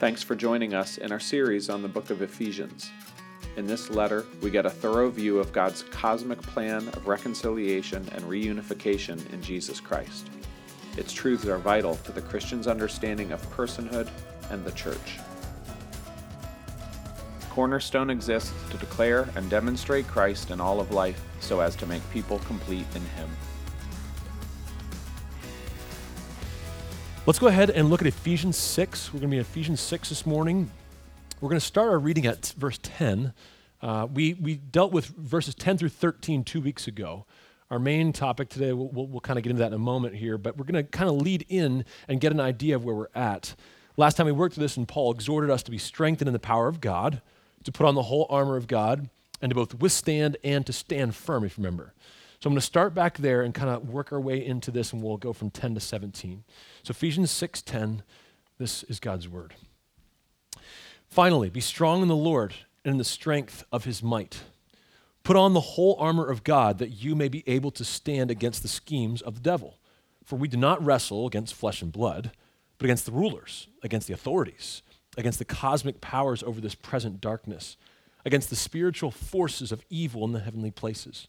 Thanks for joining us in our series on the book of Ephesians. In this letter, we get a thorough view of God's cosmic plan of reconciliation and reunification in Jesus Christ. Its truths are vital to the Christian's understanding of personhood and the church. Cornerstone exists to declare and demonstrate Christ in all of life so as to make people complete in Him. Let's go ahead and look at Ephesians 6. We're going to be in Ephesians 6 this morning. We're going to start our reading at verse 10. Uh, we, we dealt with verses 10 through 13 two weeks ago. Our main topic today, we'll, we'll, we'll kind of get into that in a moment here, but we're going to kind of lead in and get an idea of where we're at. Last time we worked through this, and Paul exhorted us to be strengthened in the power of God to put on the whole armor of God and to both withstand and to stand firm, if you remember. So I'm going to start back there and kind of work our way into this, and we'll go from 10 to 17. So Ephesians 6:10, this is God's word. Finally, be strong in the Lord and in the strength of his might. Put on the whole armor of God that you may be able to stand against the schemes of the devil. For we do not wrestle against flesh and blood, but against the rulers, against the authorities against the cosmic powers over this present darkness, against the spiritual forces of evil in the heavenly places.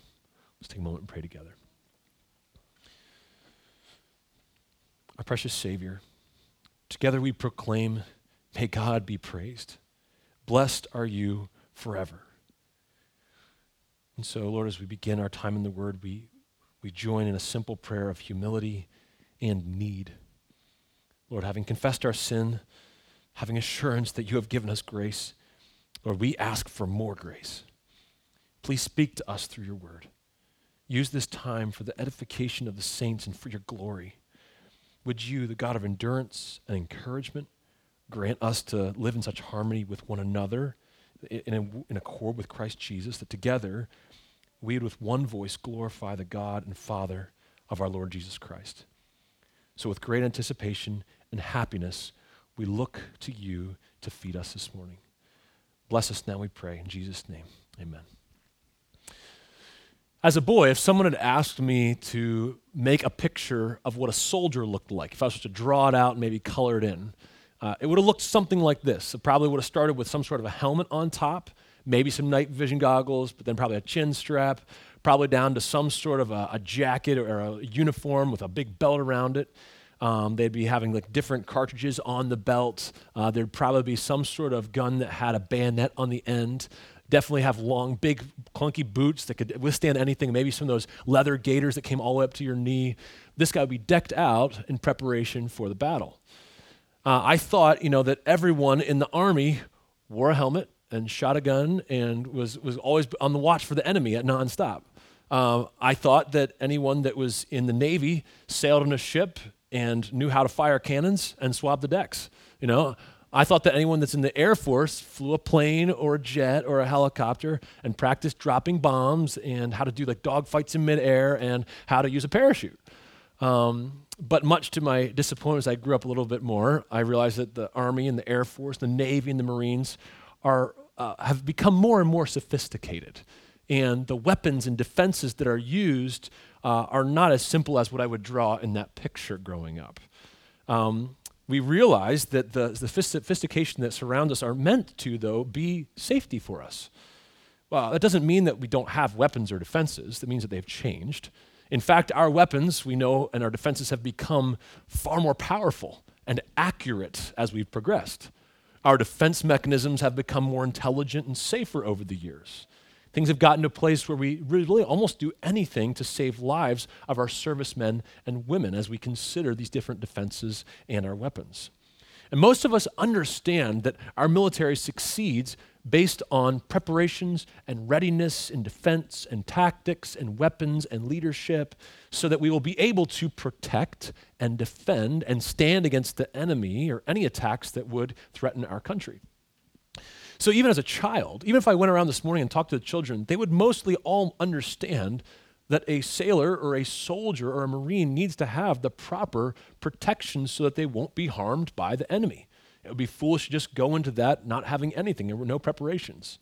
Let's take a moment and pray together. Our precious Savior, together we proclaim, may God be praised. Blessed are you forever. And so, Lord, as we begin our time in the Word, we, we join in a simple prayer of humility and need. Lord, having confessed our sin, having assurance that you have given us grace. Lord, we ask for more grace. Please speak to us through your word. Use this time for the edification of the saints and for your glory. Would you, the God of endurance and encouragement, grant us to live in such harmony with one another, in, in accord with Christ Jesus, that together we would with one voice glorify the God and Father of our Lord Jesus Christ. So, with great anticipation and happiness, we look to you to feed us this morning. Bless us now, we pray. In Jesus' name, amen. As a boy, if someone had asked me to make a picture of what a soldier looked like, if I was to draw it out and maybe color it in, uh, it would have looked something like this. It probably would have started with some sort of a helmet on top, maybe some night vision goggles, but then probably a chin strap, probably down to some sort of a, a jacket or a uniform with a big belt around it. Um, they'd be having like different cartridges on the belt. Uh, there'd probably be some sort of gun that had a bayonet on the end. Definitely have long, big, clunky boots that could withstand anything. Maybe some of those leather gaiters that came all the way up to your knee. This guy would be decked out in preparation for the battle. Uh, I thought, you know, that everyone in the army wore a helmet and shot a gun and was, was always on the watch for the enemy at nonstop. Uh, I thought that anyone that was in the Navy sailed on a ship and knew how to fire cannons and swab the decks. You know, I thought that anyone that's in the Air Force flew a plane or a jet or a helicopter and practiced dropping bombs and how to do like dogfights in midair and how to use a parachute. Um, but much to my disappointment, as I grew up a little bit more, I realized that the Army and the Air Force, the Navy and the Marines are, uh, have become more and more sophisticated. And the weapons and defenses that are used uh, are not as simple as what I would draw in that picture growing up. Um, we realize that the, the sophistication that surrounds us are meant to, though, be safety for us. Well, that doesn't mean that we don't have weapons or defenses. That means that they've changed. In fact, our weapons, we know, and our defenses have become far more powerful and accurate as we've progressed. Our defense mechanisms have become more intelligent and safer over the years. Things have gotten to a place where we really almost do anything to save lives of our servicemen and women as we consider these different defenses and our weapons. And most of us understand that our military succeeds based on preparations and readiness in defense and tactics and weapons and leadership so that we will be able to protect and defend and stand against the enemy or any attacks that would threaten our country. So even as a child, even if I went around this morning and talked to the children, they would mostly all understand that a sailor or a soldier or a marine needs to have the proper protection so that they won't be harmed by the enemy. It would be foolish to just go into that not having anything. There were no preparations.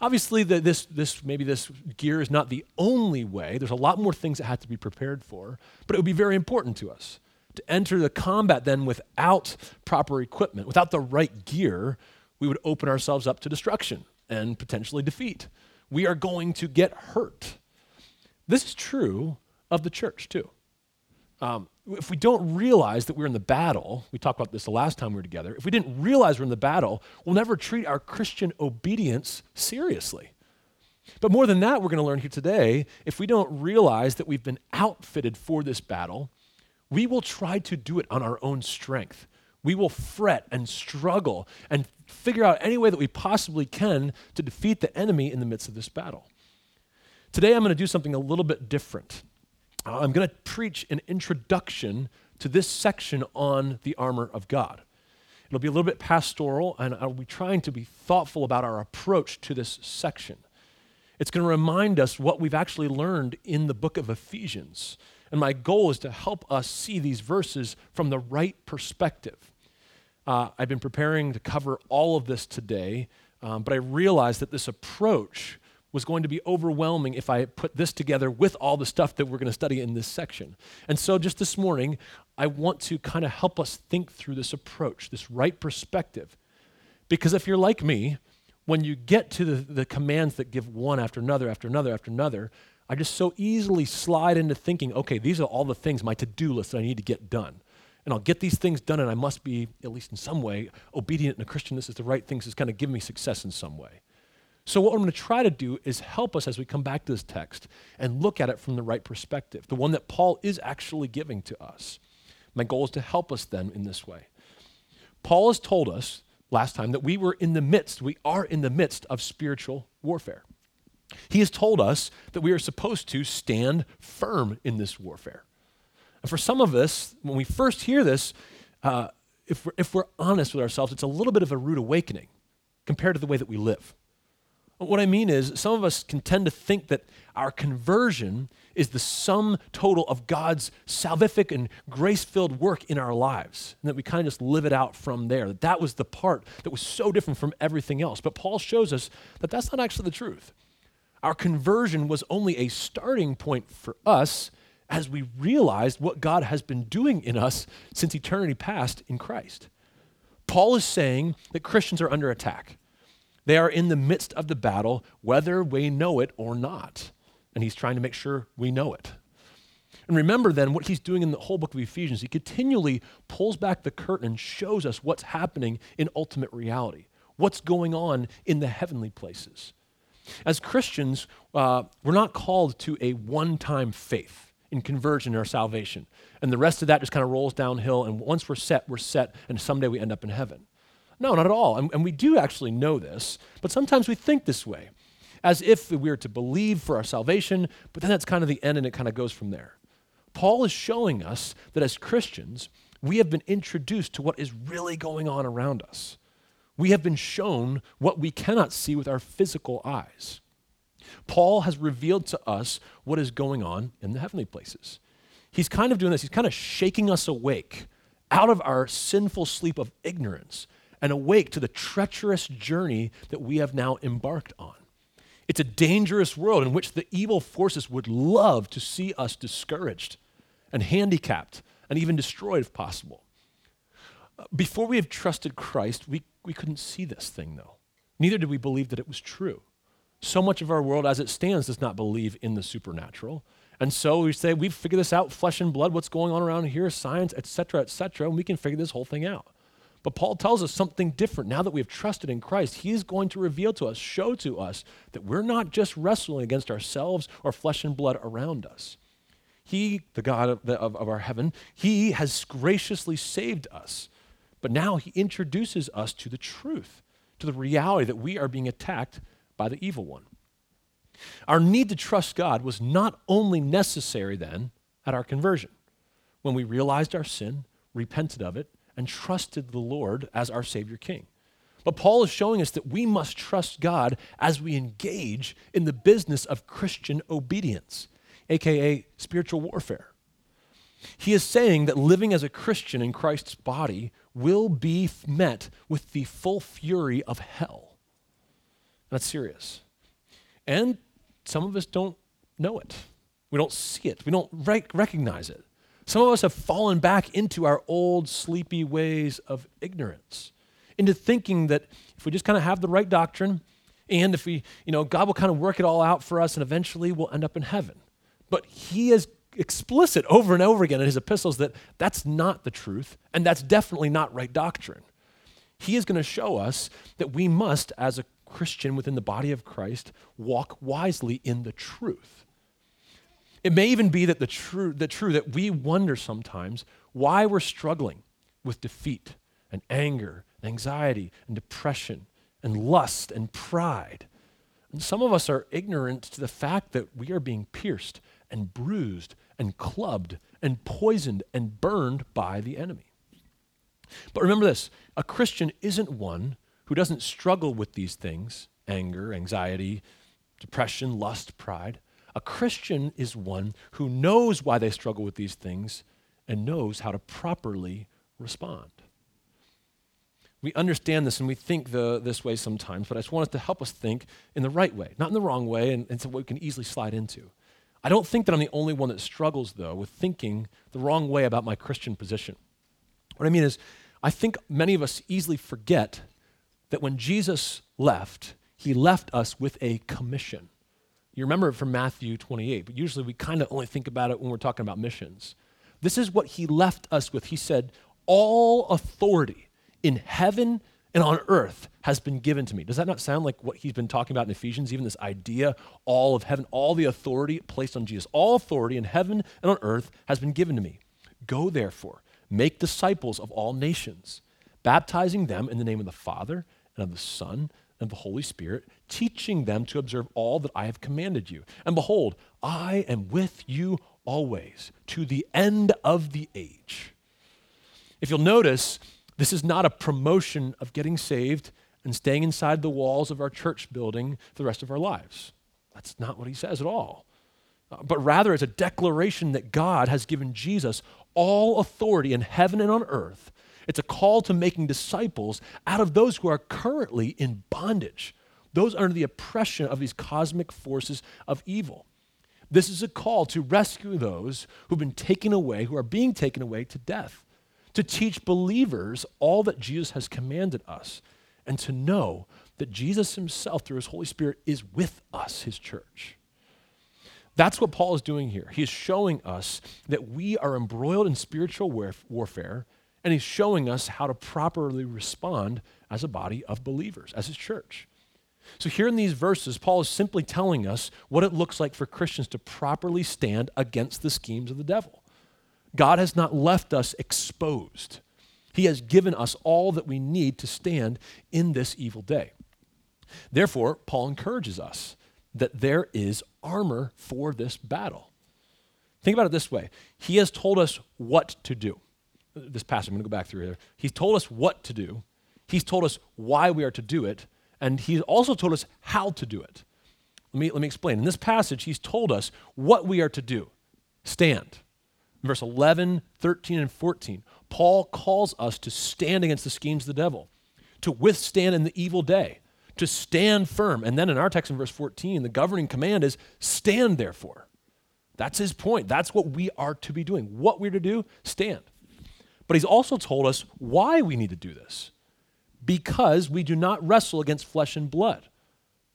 Obviously, the, this, this, maybe this gear is not the only way. There's a lot more things that have to be prepared for, but it would be very important to us to enter the combat then without proper equipment, without the right gear. We would open ourselves up to destruction and potentially defeat. We are going to get hurt. This is true of the church, too. Um, if we don't realize that we're in the battle, we talked about this the last time we were together, if we didn't realize we're in the battle, we'll never treat our Christian obedience seriously. But more than that, we're going to learn here today if we don't realize that we've been outfitted for this battle, we will try to do it on our own strength. We will fret and struggle and figure out any way that we possibly can to defeat the enemy in the midst of this battle. Today, I'm going to do something a little bit different. Uh, I'm going to preach an introduction to this section on the armor of God. It'll be a little bit pastoral, and I'll be trying to be thoughtful about our approach to this section. It's going to remind us what we've actually learned in the book of Ephesians. And my goal is to help us see these verses from the right perspective. Uh, I've been preparing to cover all of this today, um, but I realized that this approach was going to be overwhelming if I put this together with all the stuff that we're going to study in this section. And so, just this morning, I want to kind of help us think through this approach, this right perspective. Because if you're like me, when you get to the, the commands that give one after another, after another, after another, I just so easily slide into thinking, okay, these are all the things, my to do list that I need to get done. And I'll get these things done, and I must be, at least in some way, obedient and a Christian. This is the right things. is going to give me success in some way. So, what I'm going to try to do is help us as we come back to this text and look at it from the right perspective, the one that Paul is actually giving to us. My goal is to help us then in this way. Paul has told us last time that we were in the midst, we are in the midst of spiritual warfare. He has told us that we are supposed to stand firm in this warfare. And for some of us, when we first hear this, uh, if, we're, if we're honest with ourselves, it's a little bit of a rude awakening compared to the way that we live. What I mean is, some of us can tend to think that our conversion is the sum total of God's salvific and grace filled work in our lives, and that we kind of just live it out from there. That that was the part that was so different from everything else. But Paul shows us that that's not actually the truth. Our conversion was only a starting point for us as we realized what God has been doing in us since eternity past in Christ. Paul is saying that Christians are under attack they are in the midst of the battle, whether we know it or not. And he's trying to make sure we know it. And remember then what he's doing in the whole book of Ephesians. He continually pulls back the curtain and shows us what's happening in ultimate reality, what's going on in the heavenly places. As Christians, uh, we're not called to a one time faith in conversion or salvation. And the rest of that just kind of rolls downhill. And once we're set, we're set, and someday we end up in heaven. No, not at all. And, and we do actually know this, but sometimes we think this way, as if we are to believe for our salvation, but then that's kind of the end and it kind of goes from there. Paul is showing us that as Christians, we have been introduced to what is really going on around us. We have been shown what we cannot see with our physical eyes. Paul has revealed to us what is going on in the heavenly places. He's kind of doing this, he's kind of shaking us awake out of our sinful sleep of ignorance and awake to the treacherous journey that we have now embarked on. It's a dangerous world in which the evil forces would love to see us discouraged and handicapped and even destroyed if possible. Before we have trusted Christ, we, we couldn't see this thing, though. Neither did we believe that it was true. So much of our world as it stands does not believe in the supernatural. And so we say, we've figured this out, flesh and blood, what's going on around here, science, etc., etc., and we can figure this whole thing out. But Paul tells us something different. Now that we have trusted in Christ, he's going to reveal to us, show to us that we're not just wrestling against ourselves or flesh and blood around us. He, the God of, the, of, of our heaven, he has graciously saved us. But now he introduces us to the truth, to the reality that we are being attacked by the evil one. Our need to trust God was not only necessary then at our conversion, when we realized our sin, repented of it, and trusted the Lord as our Savior King. But Paul is showing us that we must trust God as we engage in the business of Christian obedience, aka spiritual warfare. He is saying that living as a Christian in Christ's body will be met with the full fury of hell. That's serious. And some of us don't know it. We don't see it. We don't rec- recognize it. Some of us have fallen back into our old sleepy ways of ignorance, into thinking that if we just kind of have the right doctrine and if we, you know, God will kind of work it all out for us and eventually we'll end up in heaven. But He is explicit over and over again in His epistles that that's not the truth and that's definitely not right doctrine. He is going to show us that we must, as a Christian within the body of Christ, walk wisely in the truth. It may even be that the true, the true that we wonder sometimes why we're struggling with defeat and anger, and anxiety and depression and lust and pride. And some of us are ignorant to the fact that we are being pierced and bruised and clubbed and poisoned and burned by the enemy. But remember this a Christian isn't one who doesn't struggle with these things anger, anxiety, depression, lust, pride. A Christian is one who knows why they struggle with these things and knows how to properly respond. We understand this and we think the, this way sometimes, but I just want it to help us think in the right way, not in the wrong way, and, and so we can easily slide into. I don't think that I'm the only one that struggles, though, with thinking the wrong way about my Christian position. What I mean is, I think many of us easily forget that when Jesus left, he left us with a commission. You remember it from Matthew 28, but usually we kind of only think about it when we're talking about missions. This is what he left us with. He said, All authority in heaven and on earth has been given to me. Does that not sound like what he's been talking about in Ephesians? Even this idea, all of heaven, all the authority placed on Jesus. All authority in heaven and on earth has been given to me. Go therefore, make disciples of all nations, baptizing them in the name of the Father and of the Son and the Holy Spirit, teaching them to observe all that I have commanded you. And behold, I am with you always to the end of the age. If you'll notice, this is not a promotion of getting saved and staying inside the walls of our church building for the rest of our lives. That's not what he says at all. Uh, but rather, it's a declaration that God has given Jesus all authority in heaven and on earth it's a call to making disciples out of those who are currently in bondage, those under the oppression of these cosmic forces of evil. This is a call to rescue those who've been taken away, who are being taken away to death, to teach believers all that Jesus has commanded us, and to know that Jesus himself, through his Holy Spirit, is with us, his church. That's what Paul is doing here. He is showing us that we are embroiled in spiritual warfare and he's showing us how to properly respond as a body of believers, as his church. So, here in these verses, Paul is simply telling us what it looks like for Christians to properly stand against the schemes of the devil. God has not left us exposed, He has given us all that we need to stand in this evil day. Therefore, Paul encourages us that there is armor for this battle. Think about it this way He has told us what to do this passage, I'm going to go back through here. He's told us what to do, He's told us why we are to do it, and He's also told us how to do it. Let me, let me explain. In this passage, He's told us what we are to do stand. Verse 11, 13, and 14, Paul calls us to stand against the schemes of the devil, to withstand in the evil day, to stand firm. And then in our text in verse 14, the governing command is stand therefore. That's his point. That's what we are to be doing. What we're to do, stand. But he's also told us why we need to do this. Because we do not wrestle against flesh and blood,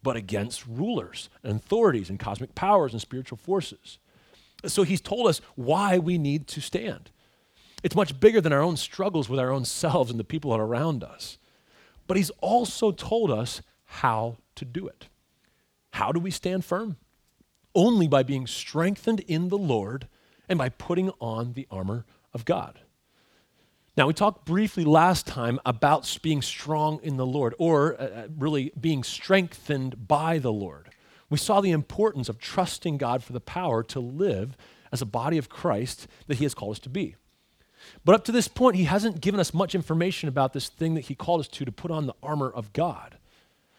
but against rulers and authorities and cosmic powers and spiritual forces. So he's told us why we need to stand. It's much bigger than our own struggles with our own selves and the people that are around us. But he's also told us how to do it. How do we stand firm? Only by being strengthened in the Lord and by putting on the armor of God. Now, we talked briefly last time about being strong in the Lord, or uh, uh, really being strengthened by the Lord. We saw the importance of trusting God for the power to live as a body of Christ that He has called us to be. But up to this point, he hasn't given us much information about this thing that he called us to, to put on the armor of God.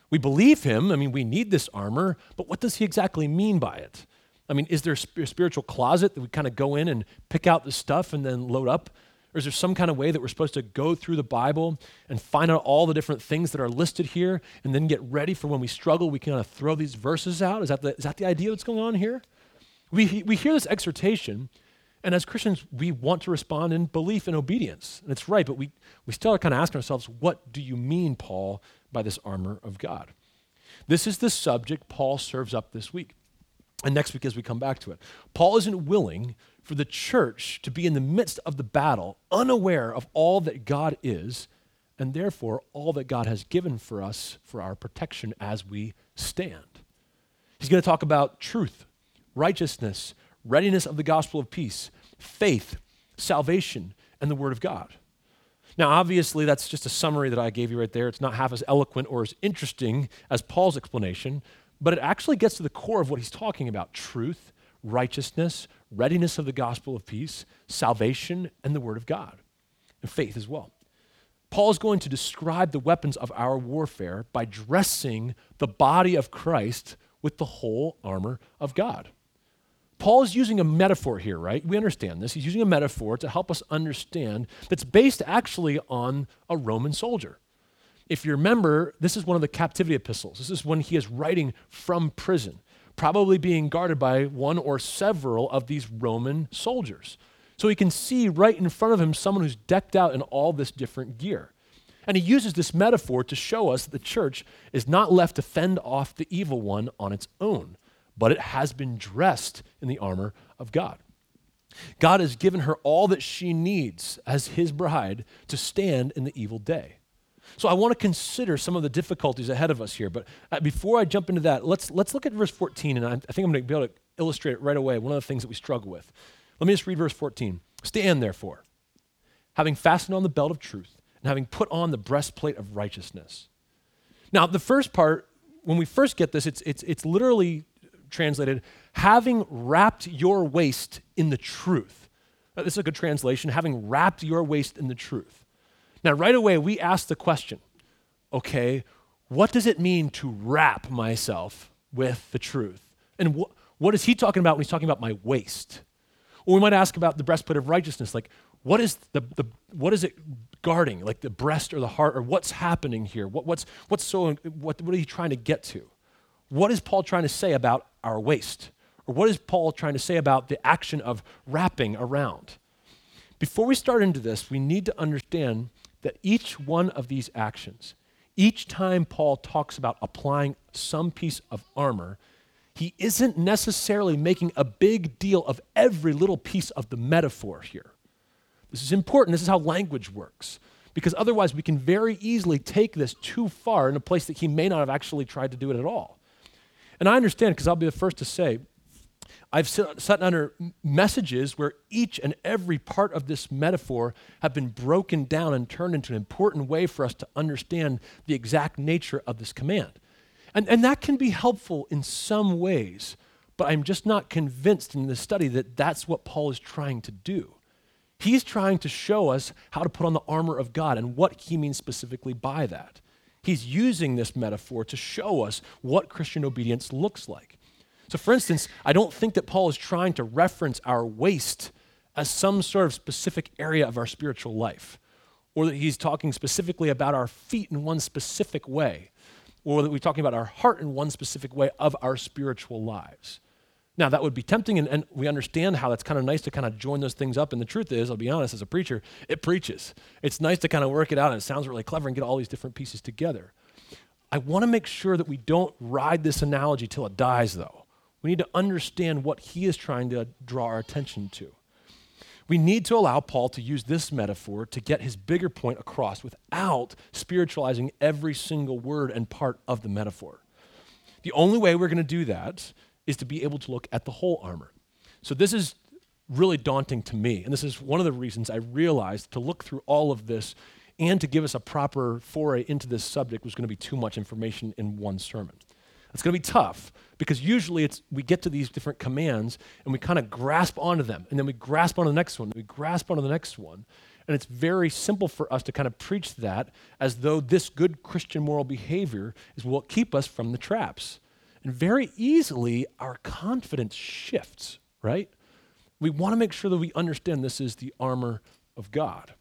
We believe him. I mean, we need this armor, but what does he exactly mean by it? I mean, is there a spiritual closet that we kind of go in and pick out the stuff and then load up? Or is there some kind of way that we're supposed to go through the Bible and find out all the different things that are listed here and then get ready for when we struggle, we kind of throw these verses out? Is that the, is that the idea that's going on here? We, we hear this exhortation, and as Christians, we want to respond in belief and obedience. And it's right, but we, we still are kind of asking ourselves, what do you mean, Paul, by this armor of God? This is the subject Paul serves up this week. And next week, as we come back to it, Paul isn't willing for the church to be in the midst of the battle, unaware of all that God is, and therefore all that God has given for us for our protection as we stand. He's going to talk about truth, righteousness, readiness of the gospel of peace, faith, salvation, and the word of God. Now, obviously, that's just a summary that I gave you right there. It's not half as eloquent or as interesting as Paul's explanation, but it actually gets to the core of what he's talking about truth, righteousness, readiness of the gospel of peace, salvation, and the word of God, and faith as well. Paul is going to describe the weapons of our warfare by dressing the body of Christ with the whole armor of God. Paul is using a metaphor here, right? We understand this. He's using a metaphor to help us understand that's based actually on a Roman soldier. If you remember, this is one of the captivity epistles. This is when he is writing from prison, probably being guarded by one or several of these Roman soldiers. So he can see right in front of him someone who's decked out in all this different gear. And he uses this metaphor to show us that the church is not left to fend off the evil one on its own, but it has been dressed in the armor of God. God has given her all that she needs as his bride to stand in the evil day. So I want to consider some of the difficulties ahead of us here. But uh, before I jump into that, let's, let's look at verse 14. And I, I think I'm going to be able to illustrate it right away, one of the things that we struggle with. Let me just read verse 14. Stand therefore, having fastened on the belt of truth, and having put on the breastplate of righteousness. Now, the first part, when we first get this, it's, it's, it's literally translated, having wrapped your waist in the truth. This is a good translation, having wrapped your waist in the truth. Now, right away, we ask the question okay, what does it mean to wrap myself with the truth? And wh- what is he talking about when he's talking about my waist? Or we might ask about the breastplate of righteousness, like what is the, the what is it guarding, like the breast or the heart, or what's happening here? What, what's what's so what what are you trying to get to? What is Paul trying to say about our waist? Or what is Paul trying to say about the action of wrapping around? Before we start into this, we need to understand that each one of these actions, each time Paul talks about applying some piece of armor, he isn't necessarily making a big deal of every little piece of the metaphor here. This is important. This is how language works. Because otherwise, we can very easily take this too far in a place that he may not have actually tried to do it at all. And I understand, because I'll be the first to say, I've sat under messages where each and every part of this metaphor have been broken down and turned into an important way for us to understand the exact nature of this command. And, and that can be helpful in some ways, but I'm just not convinced in the study that that's what Paul is trying to do. He's trying to show us how to put on the armor of God and what he means specifically by that. He's using this metaphor to show us what Christian obedience looks like. So, for instance, I don't think that Paul is trying to reference our waist as some sort of specific area of our spiritual life, or that he's talking specifically about our feet in one specific way, or that we're talking about our heart in one specific way of our spiritual lives. Now, that would be tempting, and, and, we understand how that's kind of nice to kind of join those things up. And the truth is, I'll be honest, as a preacher, it preaches. It's nice to kind of work it out, and it sounds really clever and get all these different pieces together. I want to make sure that we don't ride this analogy till it dies, though. We need to understand what he is trying to draw our attention to. We need to allow Paul to use this metaphor to get his bigger point across without spiritualizing every single word and part of the metaphor. The only way we're going to do that is to be able to look at the whole armor. So, this is really daunting to me. And this is one of the reasons I realized to look through all of this and to give us a proper foray into this subject was going to be too much information in one sermon. It's going to be tough because usually it's we get to these different commands and we kind of grasp onto them and then we grasp onto the next one, we grasp onto the next one. And it's very simple for us to kind of preach that as though this good Christian moral behavior is what keep us from the traps. And very easily our confidence shifts, right? We want to make sure that we understand this is the armor of God.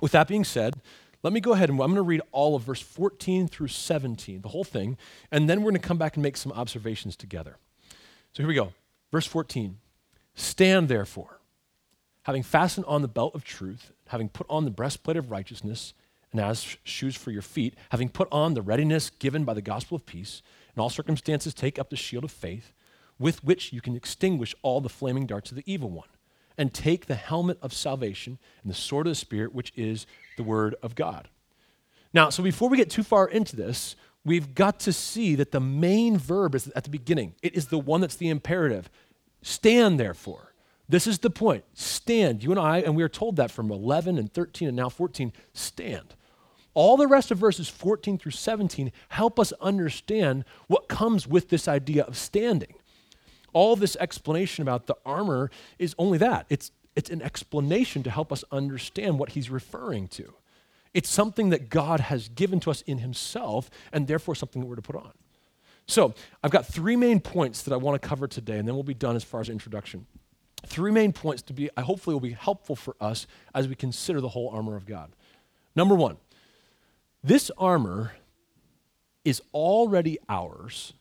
With that being said, let me go ahead and I'm going to read all of verse 14 through 17, the whole thing, and then we're going to come back and make some observations together. So here we go. Verse 14 Stand therefore, having fastened on the belt of truth, having put on the breastplate of righteousness, and as shoes for your feet, having put on the readiness given by the gospel of peace, in all circumstances take up the shield of faith, with which you can extinguish all the flaming darts of the evil one and take the helmet of salvation and the sword of the Spirit, which is the Word of God. Now, so before we get too far into this, we've got to see that the main verb is at the beginning. It is the one that's the imperative. Stand, therefore. This is the point. Stand. You and I, and we are told that from 11 and 13 and now 14, stand. All the rest of verses 14 through 17 help us understand what comes with this idea of standing all this explanation about the armor is only that it's, it's an explanation to help us understand what he's referring to. It's something that God has given to us in himself, and therefore something that we're to put on. So, I've got three main points that I want to cover today, and then we'll be done as far as introduction. Three main points to be, I hopefully, will be helpful for us as we consider the whole armor of God. Number one, this armor is already ours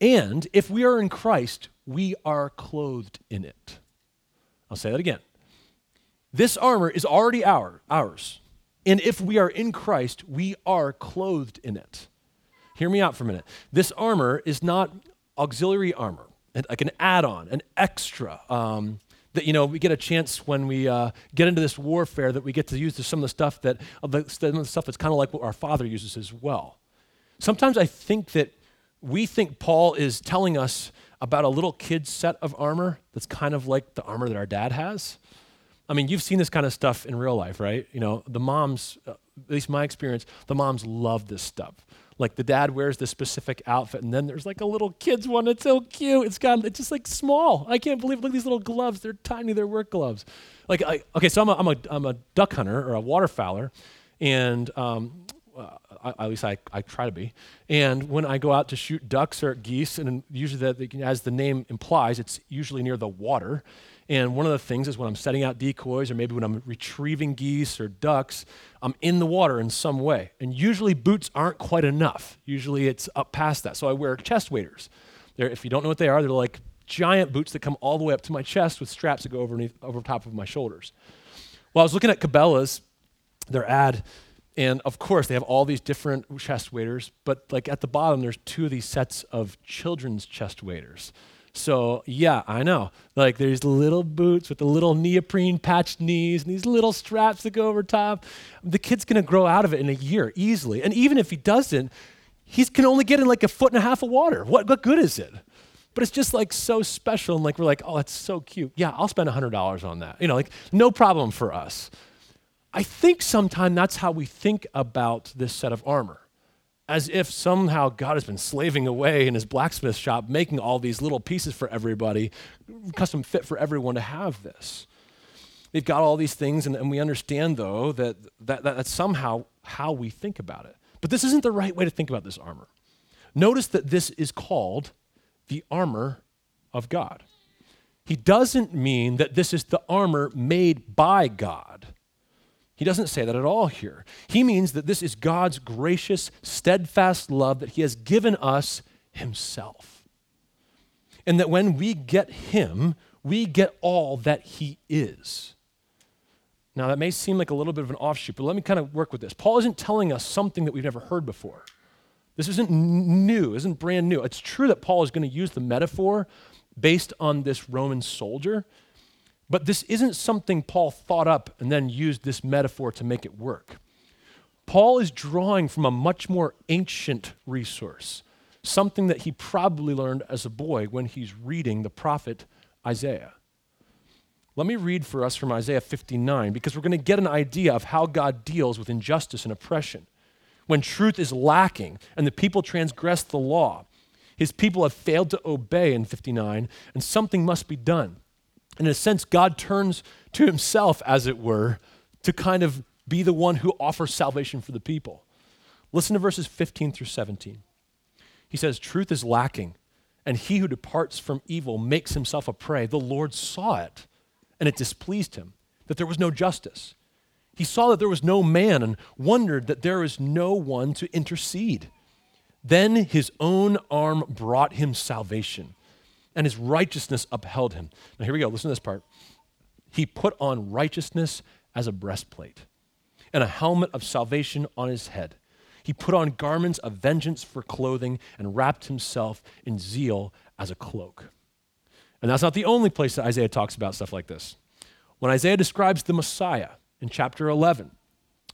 and if we are in Christ, we are clothed in it. I'll say that again. This armor is already our, ours. And if we are in Christ, we are clothed in it. Hear me out for a minute. This armor is not auxiliary armor, like an add on, an extra. Um, that you know we get a chance when we uh, get into this warfare that we get to use some of the stuff that the, some of the stuff that's kind of like what our Father uses as well. Sometimes I think that we think Paul is telling us about a little kid's set of armor that's kind of like the armor that our dad has. I mean, you've seen this kind of stuff in real life, right? You know, the moms, at least my experience, the moms love this stuff. Like the dad wears this specific outfit, and then there's like a little kid's one. It's so cute. It's got it's just like small. I can't believe look at these little gloves. They're tiny. They're work gloves. Like I, okay, so I'm a, I'm a I'm a duck hunter or a waterfowler, and um, uh, at least I, I try to be. And when I go out to shoot ducks or geese, and usually, that, as the name implies, it's usually near the water. And one of the things is when I'm setting out decoys, or maybe when I'm retrieving geese or ducks, I'm in the water in some way. And usually, boots aren't quite enough. Usually, it's up past that. So I wear chest waders. They're, if you don't know what they are, they're like giant boots that come all the way up to my chest with straps that go over, over top of my shoulders. Well, I was looking at Cabela's, their ad and of course, they have all these different chest waders, but like at the bottom, there's two of these sets of children's chest waders. So yeah, I know. Like there's little boots with the little neoprene patched knees and these little straps that go over top. The kid's gonna grow out of it in a year easily. And even if he doesn't, he can only get in like a foot and a half of water. What, what good is it? But it's just like so special and like we're like, oh, that's so cute. Yeah, I'll spend $100 on that. You know, like no problem for us. I think sometimes that's how we think about this set of armor. As if somehow God has been slaving away in his blacksmith shop, making all these little pieces for everybody, custom fit for everyone to have this. They've got all these things, and, and we understand, though, that, that, that that's somehow how we think about it. But this isn't the right way to think about this armor. Notice that this is called the armor of God. He doesn't mean that this is the armor made by God. He doesn't say that at all here. He means that this is God's gracious, steadfast love that He has given us Himself. And that when we get Him, we get all that He is. Now, that may seem like a little bit of an offshoot, but let me kind of work with this. Paul isn't telling us something that we've never heard before. This isn't new, isn't brand new. It's true that Paul is going to use the metaphor based on this Roman soldier but this isn't something Paul thought up and then used this metaphor to make it work. Paul is drawing from a much more ancient resource, something that he probably learned as a boy when he's reading the prophet Isaiah. Let me read for us from Isaiah 59 because we're going to get an idea of how God deals with injustice and oppression. When truth is lacking and the people transgress the law, His people have failed to obey in 59, and something must be done. In a sense, God turns to himself, as it were, to kind of be the one who offers salvation for the people. Listen to verses 15 through 17. He says, Truth is lacking, and he who departs from evil makes himself a prey. The Lord saw it, and it displeased him that there was no justice. He saw that there was no man and wondered that there is no one to intercede. Then his own arm brought him salvation, and his righteousness upheld him. Now, here we go. Listen to this part. He put on righteousness as a breastplate, and a helmet of salvation on his head. He put on garments of vengeance for clothing, and wrapped himself in zeal as a cloak. And that's not the only place that Isaiah talks about stuff like this. When Isaiah describes the Messiah in chapter 11,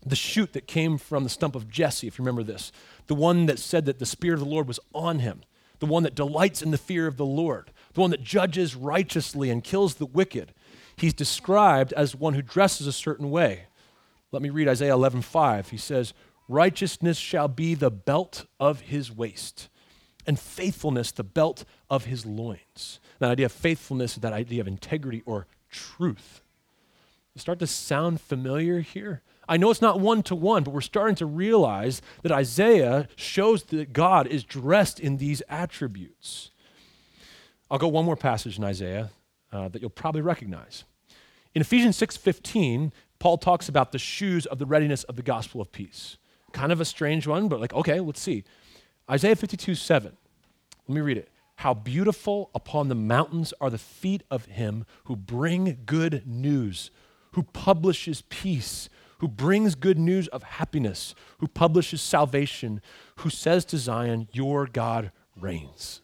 the shoot that came from the stump of Jesse, if you remember this, the one that said that the Spirit of the Lord was on him, the one that delights in the fear of the Lord, the one that judges righteously and kills the wicked. He's described as one who dresses a certain way. Let me read Isaiah 11:5. He says, "Righteousness shall be the belt of his waist, and faithfulness the belt of his loins." That idea of faithfulness that idea of integrity or truth. You start to sound familiar here? I know it's not one to one, but we're starting to realize that Isaiah shows that God is dressed in these attributes. I'll go one more passage in Isaiah uh, that you'll probably recognize. In Ephesians 6:15, Paul talks about the shoes of the readiness of the gospel of peace. Kind of a strange one, but like, okay, let's see. Isaiah 52, 7. Let me read it. How beautiful upon the mountains are the feet of him who bring good news, who publishes peace, who brings good news of happiness, who publishes salvation, who says to Zion, Your God reigns.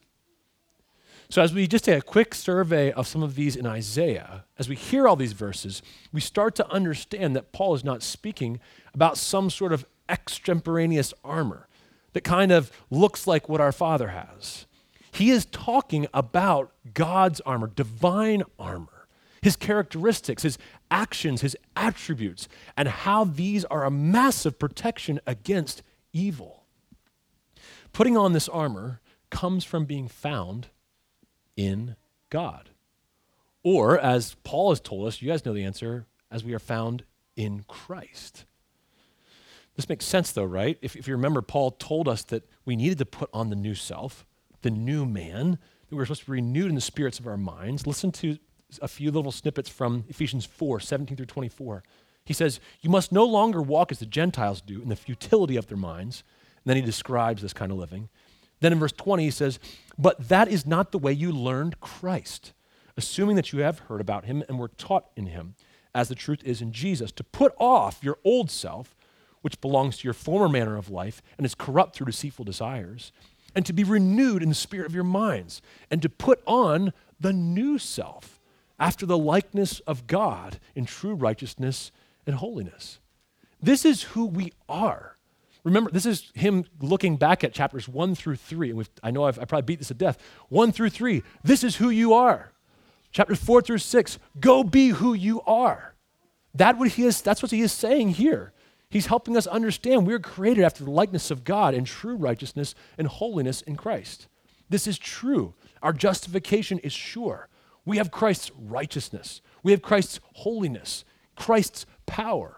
So, as we just take a quick survey of some of these in Isaiah, as we hear all these verses, we start to understand that Paul is not speaking about some sort of extemporaneous armor that kind of looks like what our Father has. He is talking about God's armor, divine armor his characteristics, his actions, his attributes, and how these are a massive protection against evil. Putting on this armor comes from being found in God. Or, as Paul has told us, you guys know the answer, as we are found in Christ. This makes sense, though, right? If, if you remember, Paul told us that we needed to put on the new self, the new man, that we were supposed to be renewed in the spirits of our minds. Listen to a few little snippets from Ephesians 4 17 through 24. He says, You must no longer walk as the Gentiles do in the futility of their minds. And then he describes this kind of living. Then in verse 20, he says, But that is not the way you learned Christ, assuming that you have heard about him and were taught in him, as the truth is in Jesus, to put off your old self, which belongs to your former manner of life and is corrupt through deceitful desires, and to be renewed in the spirit of your minds, and to put on the new self after the likeness of God in true righteousness and holiness. This is who we are. Remember, this is him looking back at chapters one through three. And I know I've, I probably beat this to death. One through three, this is who you are. Chapters four through six, go be who you are. That what he is, that's what he is saying here. He's helping us understand we're created after the likeness of God in true righteousness and holiness in Christ. This is true. Our justification is sure. We have Christ's righteousness, we have Christ's holiness, Christ's power.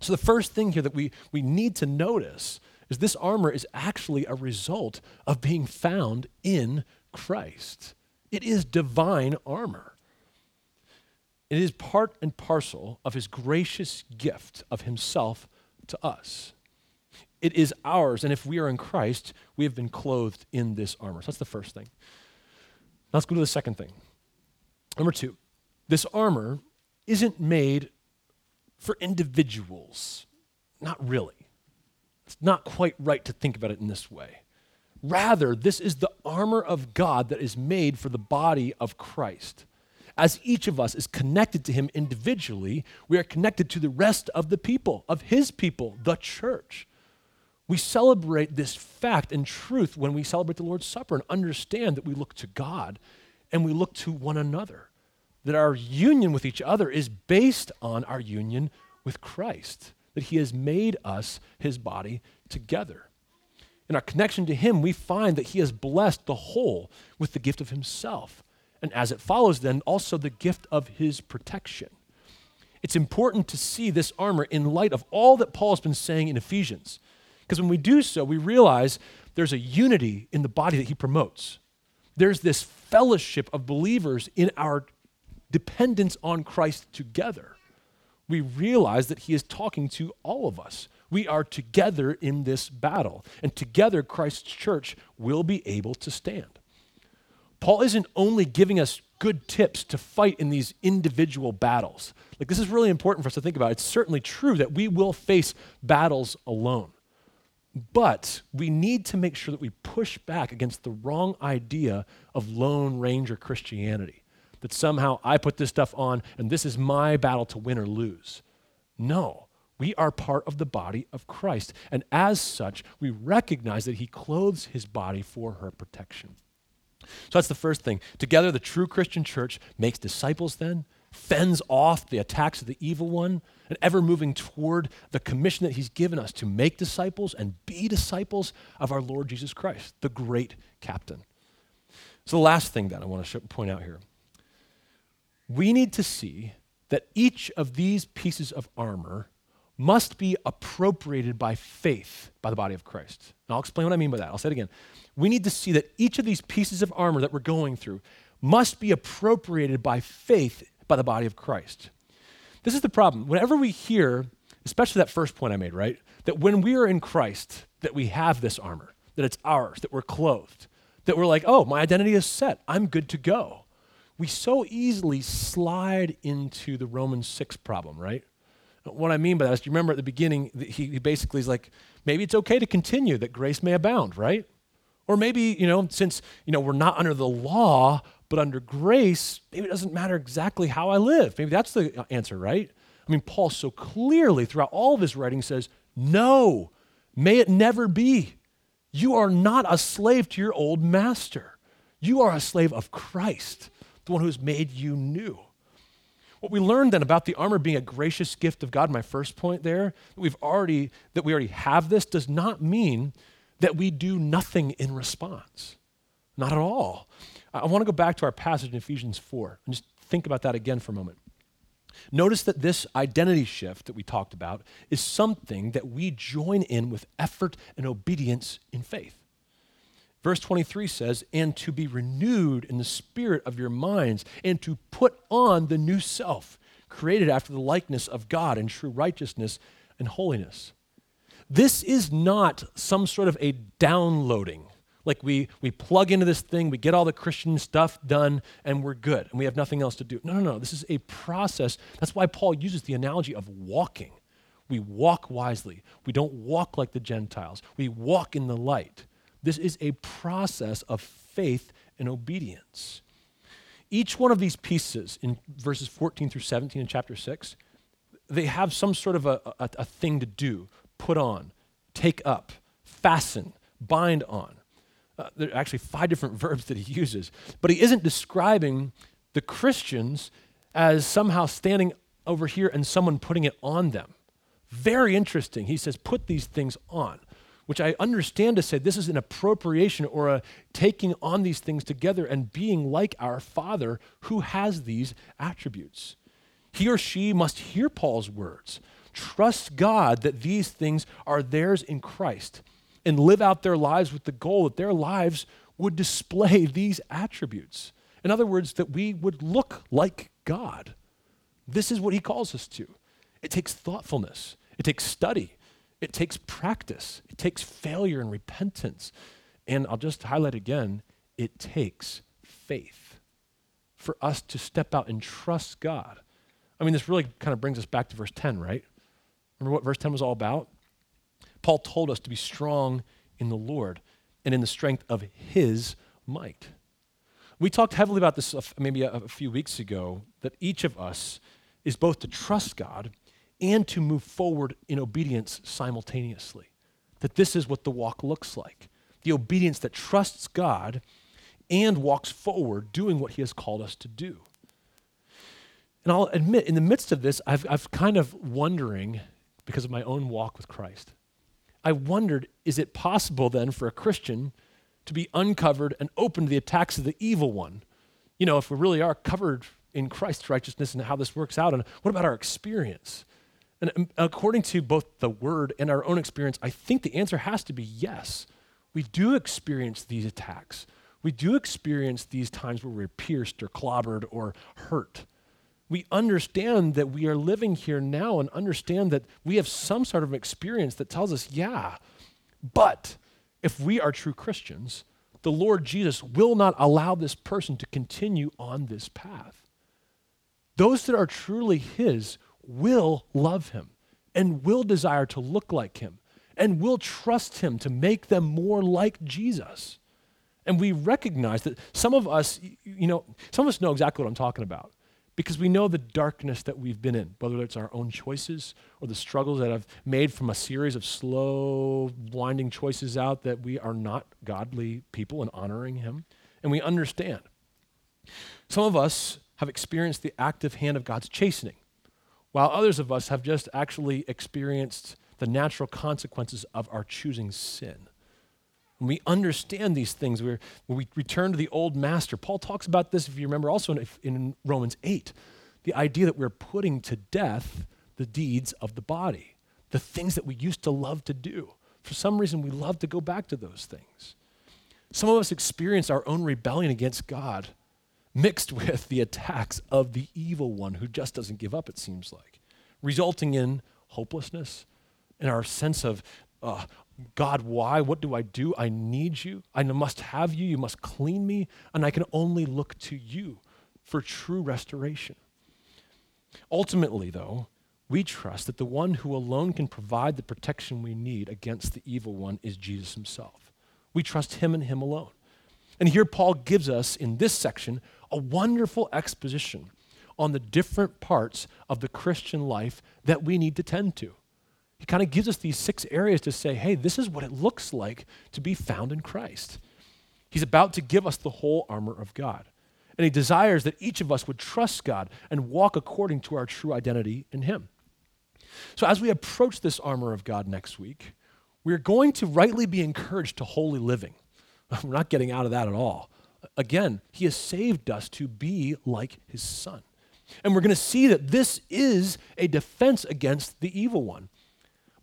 So, the first thing here that we, we need to notice is this armor is actually a result of being found in Christ. It is divine armor. It is part and parcel of his gracious gift of himself to us. It is ours, and if we are in Christ, we have been clothed in this armor. So that's the first thing. Now let's go to the second thing. Number two, this armor isn't made for individuals. Not really. It's not quite right to think about it in this way. Rather, this is the armor of God that is made for the body of Christ. As each of us is connected to Him individually, we are connected to the rest of the people, of His people, the church. We celebrate this fact and truth when we celebrate the Lord's Supper and understand that we look to God and we look to one another. That our union with each other is based on our union with Christ, that He has made us His body together. In our connection to Him, we find that He has blessed the whole with the gift of Himself. And as it follows, then, also the gift of His protection. It's important to see this armor in light of all that Paul has been saying in Ephesians. Because when we do so, we realize there's a unity in the body that he promotes. There's this fellowship of believers in our dependence on Christ together. We realize that he is talking to all of us. We are together in this battle, and together Christ's church will be able to stand. Paul isn't only giving us good tips to fight in these individual battles. Like, this is really important for us to think about. It's certainly true that we will face battles alone. But we need to make sure that we push back against the wrong idea of Lone Ranger Christianity. That somehow I put this stuff on and this is my battle to win or lose. No, we are part of the body of Christ. And as such, we recognize that He clothes His body for her protection. So that's the first thing. Together, the true Christian church makes disciples then, fends off the attacks of the evil one, and ever moving toward the commission that he's given us to make disciples and be disciples of our Lord Jesus Christ, the great captain. So, the last thing that I want to point out here we need to see that each of these pieces of armor must be appropriated by faith by the body of Christ. And I'll explain what I mean by that. I'll say it again. We need to see that each of these pieces of armor that we're going through must be appropriated by faith by the body of Christ. This is the problem. Whenever we hear, especially that first point I made, right? That when we are in Christ, that we have this armor, that it's ours, that we're clothed, that we're like, oh, my identity is set. I'm good to go. We so easily slide into the Romans 6 problem, right? What I mean by that is, you remember at the beginning, he, he basically is like, maybe it's okay to continue, that grace may abound, right? Or maybe, you know, since, you know, we're not under the law, but under grace, maybe it doesn't matter exactly how I live. Maybe that's the uh, answer, right? I mean, Paul so clearly throughout all of his writing says, No, may it never be. You are not a slave to your old master. You are a slave of Christ, the one who has made you new. What we learned then about the armor being a gracious gift of God, my first point there, that we've already that we already have this does not mean that we do nothing in response. Not at all. I want to go back to our passage in Ephesians 4 and just think about that again for a moment. Notice that this identity shift that we talked about is something that we join in with effort and obedience in faith. Verse 23 says, And to be renewed in the spirit of your minds, and to put on the new self, created after the likeness of God in true righteousness and holiness. This is not some sort of a downloading like we, we plug into this thing, we get all the Christian stuff done, and we're good, and we have nothing else to do. No, no, no. This is a process. That's why Paul uses the analogy of walking. We walk wisely. We don't walk like the Gentiles. We walk in the light. This is a process of faith and obedience. Each one of these pieces in verses 14 through 17 in chapter 6, they have some sort of a, a, a thing to do, put on, take up, fasten, bind on. Uh, there are actually five different verbs that he uses, but he isn't describing the Christians as somehow standing over here and someone putting it on them. Very interesting. He says, put these things on, which I understand to say this is an appropriation or a taking on these things together and being like our Father who has these attributes. He or she must hear Paul's words. Trust God that these things are theirs in Christ and live out their lives with the goal that their lives would display these attributes. In other words, that we would look like God. This is what he calls us to. It takes thoughtfulness, it takes study, it takes practice, it takes failure and repentance. And I'll just highlight again it takes faith for us to step out and trust God. I mean, this really kind of brings us back to verse 10, right? Remember what verse 10 was all about? Paul told us to be strong in the Lord and in the strength of his might. We talked heavily about this maybe a, few weeks ago that each of us is both to trust God and to move forward in obedience simultaneously. That this is what the walk looks like the obedience that trusts God and walks forward doing what he has called us to do. And I'll admit, in the midst of this, I've, I've kind of wondering, because of my own walk with Christ, I wondered is it possible then for a Christian to be uncovered and open to the attacks of the evil one? You know, if we really are covered in Christ's righteousness and how this works out, and what about our experience? And um, according to both the word and our own experience, I think the answer has to be yes. We do experience these attacks. We do experience these times where we're pierced or clobbered or hurt. We understand that we are living here now and understand that we have some sort of experience that tells us, yeah, but if we are true Christians, the Lord Jesus will not allow this person to continue on this path. Those that are truly His will love him and will desire to look like him and will trust him to make them more like Jesus. And we recognize that some of us, you know, some of us know exactly what I'm talking about because we know the darkness that we've been in, whether it's our own choices or the struggles that I've made from a series of slow, blinding choices out that we are not godly people and honoring Him. And we understand. Some of us have experienced the active hand of God's chastening while others of us have just actually experienced the natural consequences of our choosing sin. When we understand these things, we're, when we return to the old master, Paul talks about this, if you remember, also in, in Romans 8, the idea that we're putting to death the deeds of the body, the things that we used to love to do. For some reason, we love to go back to those things. Some of us experience our own rebellion against God mixed with the attacks of the evil one who just doesn't give up, it seems like, resulting in hopelessness and our sense of, uh, God, why? What do I do? I need you. I must have you. You must clean me. And I can only look to you for true restoration. Ultimately, though, we trust that the one who alone can provide the protection we need against the evil one is Jesus himself. We trust him and him alone. And here Paul gives us in this section a wonderful exposition on the different parts of the Christian life that we need to tend to. He kind of gives us these six areas to say, hey, this is what it looks like to be found in Christ. He's about to give us the whole armor of God. And he desires that each of us would trust God and walk according to our true identity in Him. So, as we approach this armor of God next week, we're going to rightly be encouraged to holy living. We're not getting out of that at all. Again, he has saved us to be like his son. And we're going to see that this is a defense against the evil one.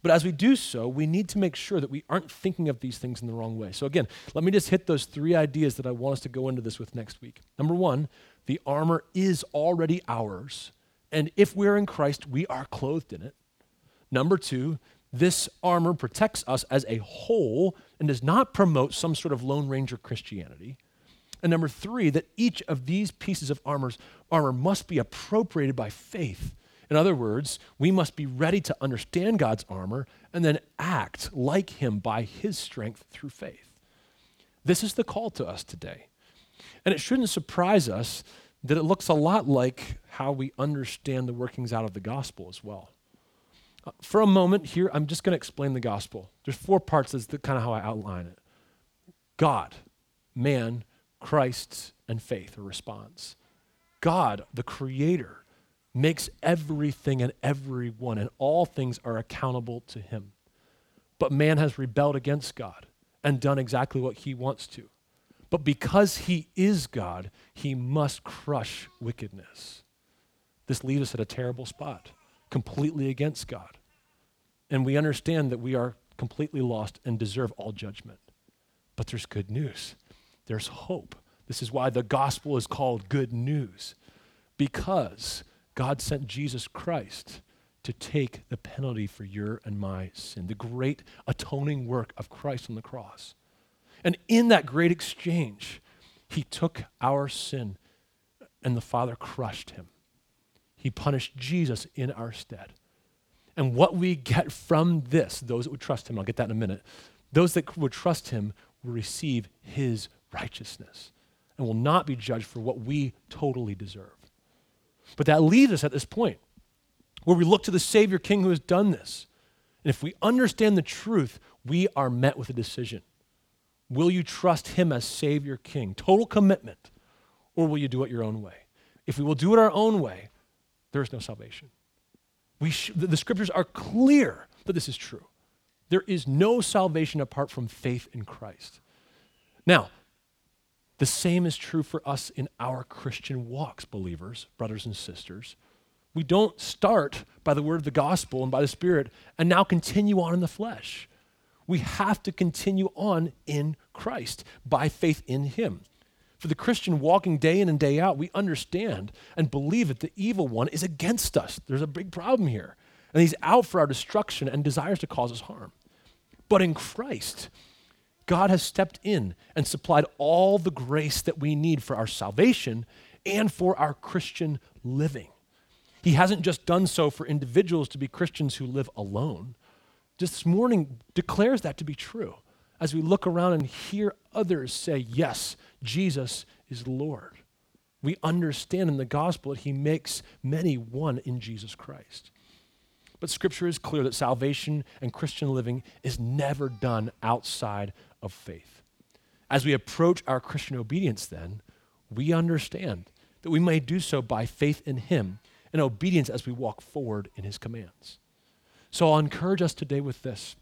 But as we do so, we need to make sure that we aren't thinking of these things in the wrong way. So, again, let me just hit those three ideas that I want us to go into this with next week. Number one, the armor is already ours. And if we're in Christ, we are clothed in it. Number two, this armor protects us as a whole and does not promote some sort of Lone Ranger Christianity. And number three, that each of these pieces of armors, armor must be appropriated by faith. In other words, we must be ready to understand God's armor and then act like Him by His strength through faith. This is the call to us today. And it shouldn't surprise us that it looks a lot like how we understand the workings out of the gospel as well. For a moment here, I'm just going to explain the gospel. There's four parts. That's the, kind of how I outline it God, man, Christ and faith or response. God, the Creator, makes everything and everyone, and all things are accountable to Him. But man has rebelled against God and done exactly what He wants to. But because He is God, He must crush wickedness. This leaves us at a terrible spot, completely against God. And we understand that we are completely lost and deserve all judgment. But there's good news there's hope. This is why the gospel is called good news, because God sent Jesus Christ to take the penalty for your and my sin, the great atoning work of Christ on the cross. And in that great exchange, he took our sin and the Father crushed him. He punished Jesus in our stead. And what we get from this, those that would trust him, I'll get that in a minute, those that would trust him will receive his righteousness and will not be judged for what we totally deserve. But that leaves us at this point where we look to the Savior King who has done this. And if we understand the truth, we are met with a decision. Will you trust Him as Savior King? Total commitment. Or will you do it your own way? If we will do it our own way, there is no salvation. We sh- the, the scriptures are clear that this is true. There is no salvation apart from faith in Christ. Now, the same is true for us in our Christian walks, believers, brothers and sisters. We don't start by the word of the gospel and by the Spirit and now continue on in the flesh. We have to continue on in Christ by faith in Him. For the Christian walking day in and day out, we understand and believe that the evil one is against us. There's a big problem here. And he's out for our destruction and desires to cause us harm. But in Christ, God has stepped in and supplied all the grace that we need for our salvation and for our Christian living. He hasn't just done so for individuals to be Christians who live alone. Just this morning declares that to be true as we look around and hear others say, Yes, Jesus is Lord. We understand in the gospel that he makes many one in Jesus Christ. But scripture is clear that salvation and Christian living is never done outside of faith. As we approach our Christian obedience, then, we understand that we may do so by faith in Him and obedience as we walk forward in His commands. So I'll encourage us today with this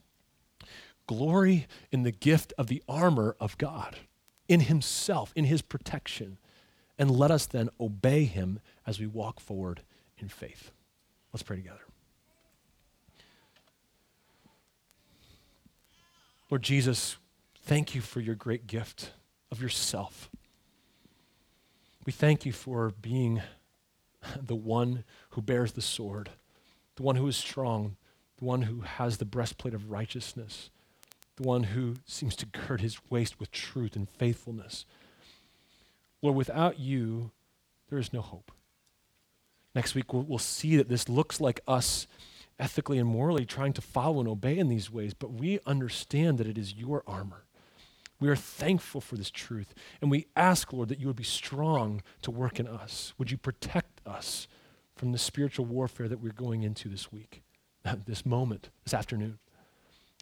glory in the gift of the armor of God, in Himself, in His protection, and let us then obey Him as we walk forward in faith. Let's pray together. Lord Jesus, thank you for your great gift of yourself. We thank you for being the one who bears the sword, the one who is strong, the one who has the breastplate of righteousness, the one who seems to gird his waist with truth and faithfulness. Lord, without you, there is no hope. Next week, we'll, we'll see that this looks like us ethically and morally trying to follow and obey in these ways, but we understand that it is your armor. We are thankful for this truth, and we ask, Lord, that you would be strong to work in us. Would you protect us from the spiritual warfare that we're going into this week, this moment, this afternoon?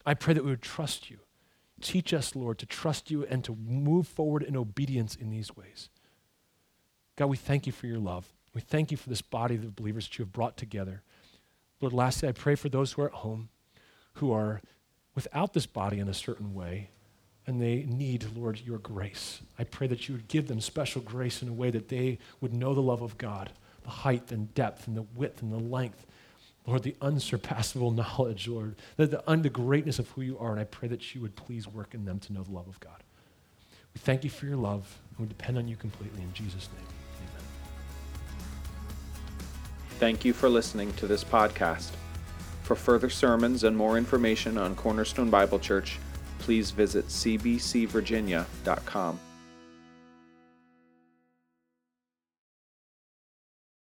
I pray that we would trust you. Teach us, Lord, to trust you and to move forward in obedience in these ways. God, we thank you for your love. We thank you for this body of believers that you have brought together. Lord, lastly, I pray for those who are at home who are without this body in a certain way and they need, Lord, your grace. I pray that you would give them special grace in a way that they would know the love of God, the height and depth and the width and the length. Lord, the unsurpassable knowledge, Lord, the, the, the greatness of who you are. And I pray that you would please work in them to know the love of God. We thank you for your love, and we depend on you completely. In Jesus' name. Amen. Thank you for listening to this podcast. For further sermons and more information on Cornerstone Bible Church, please visit cbcvirginia.com.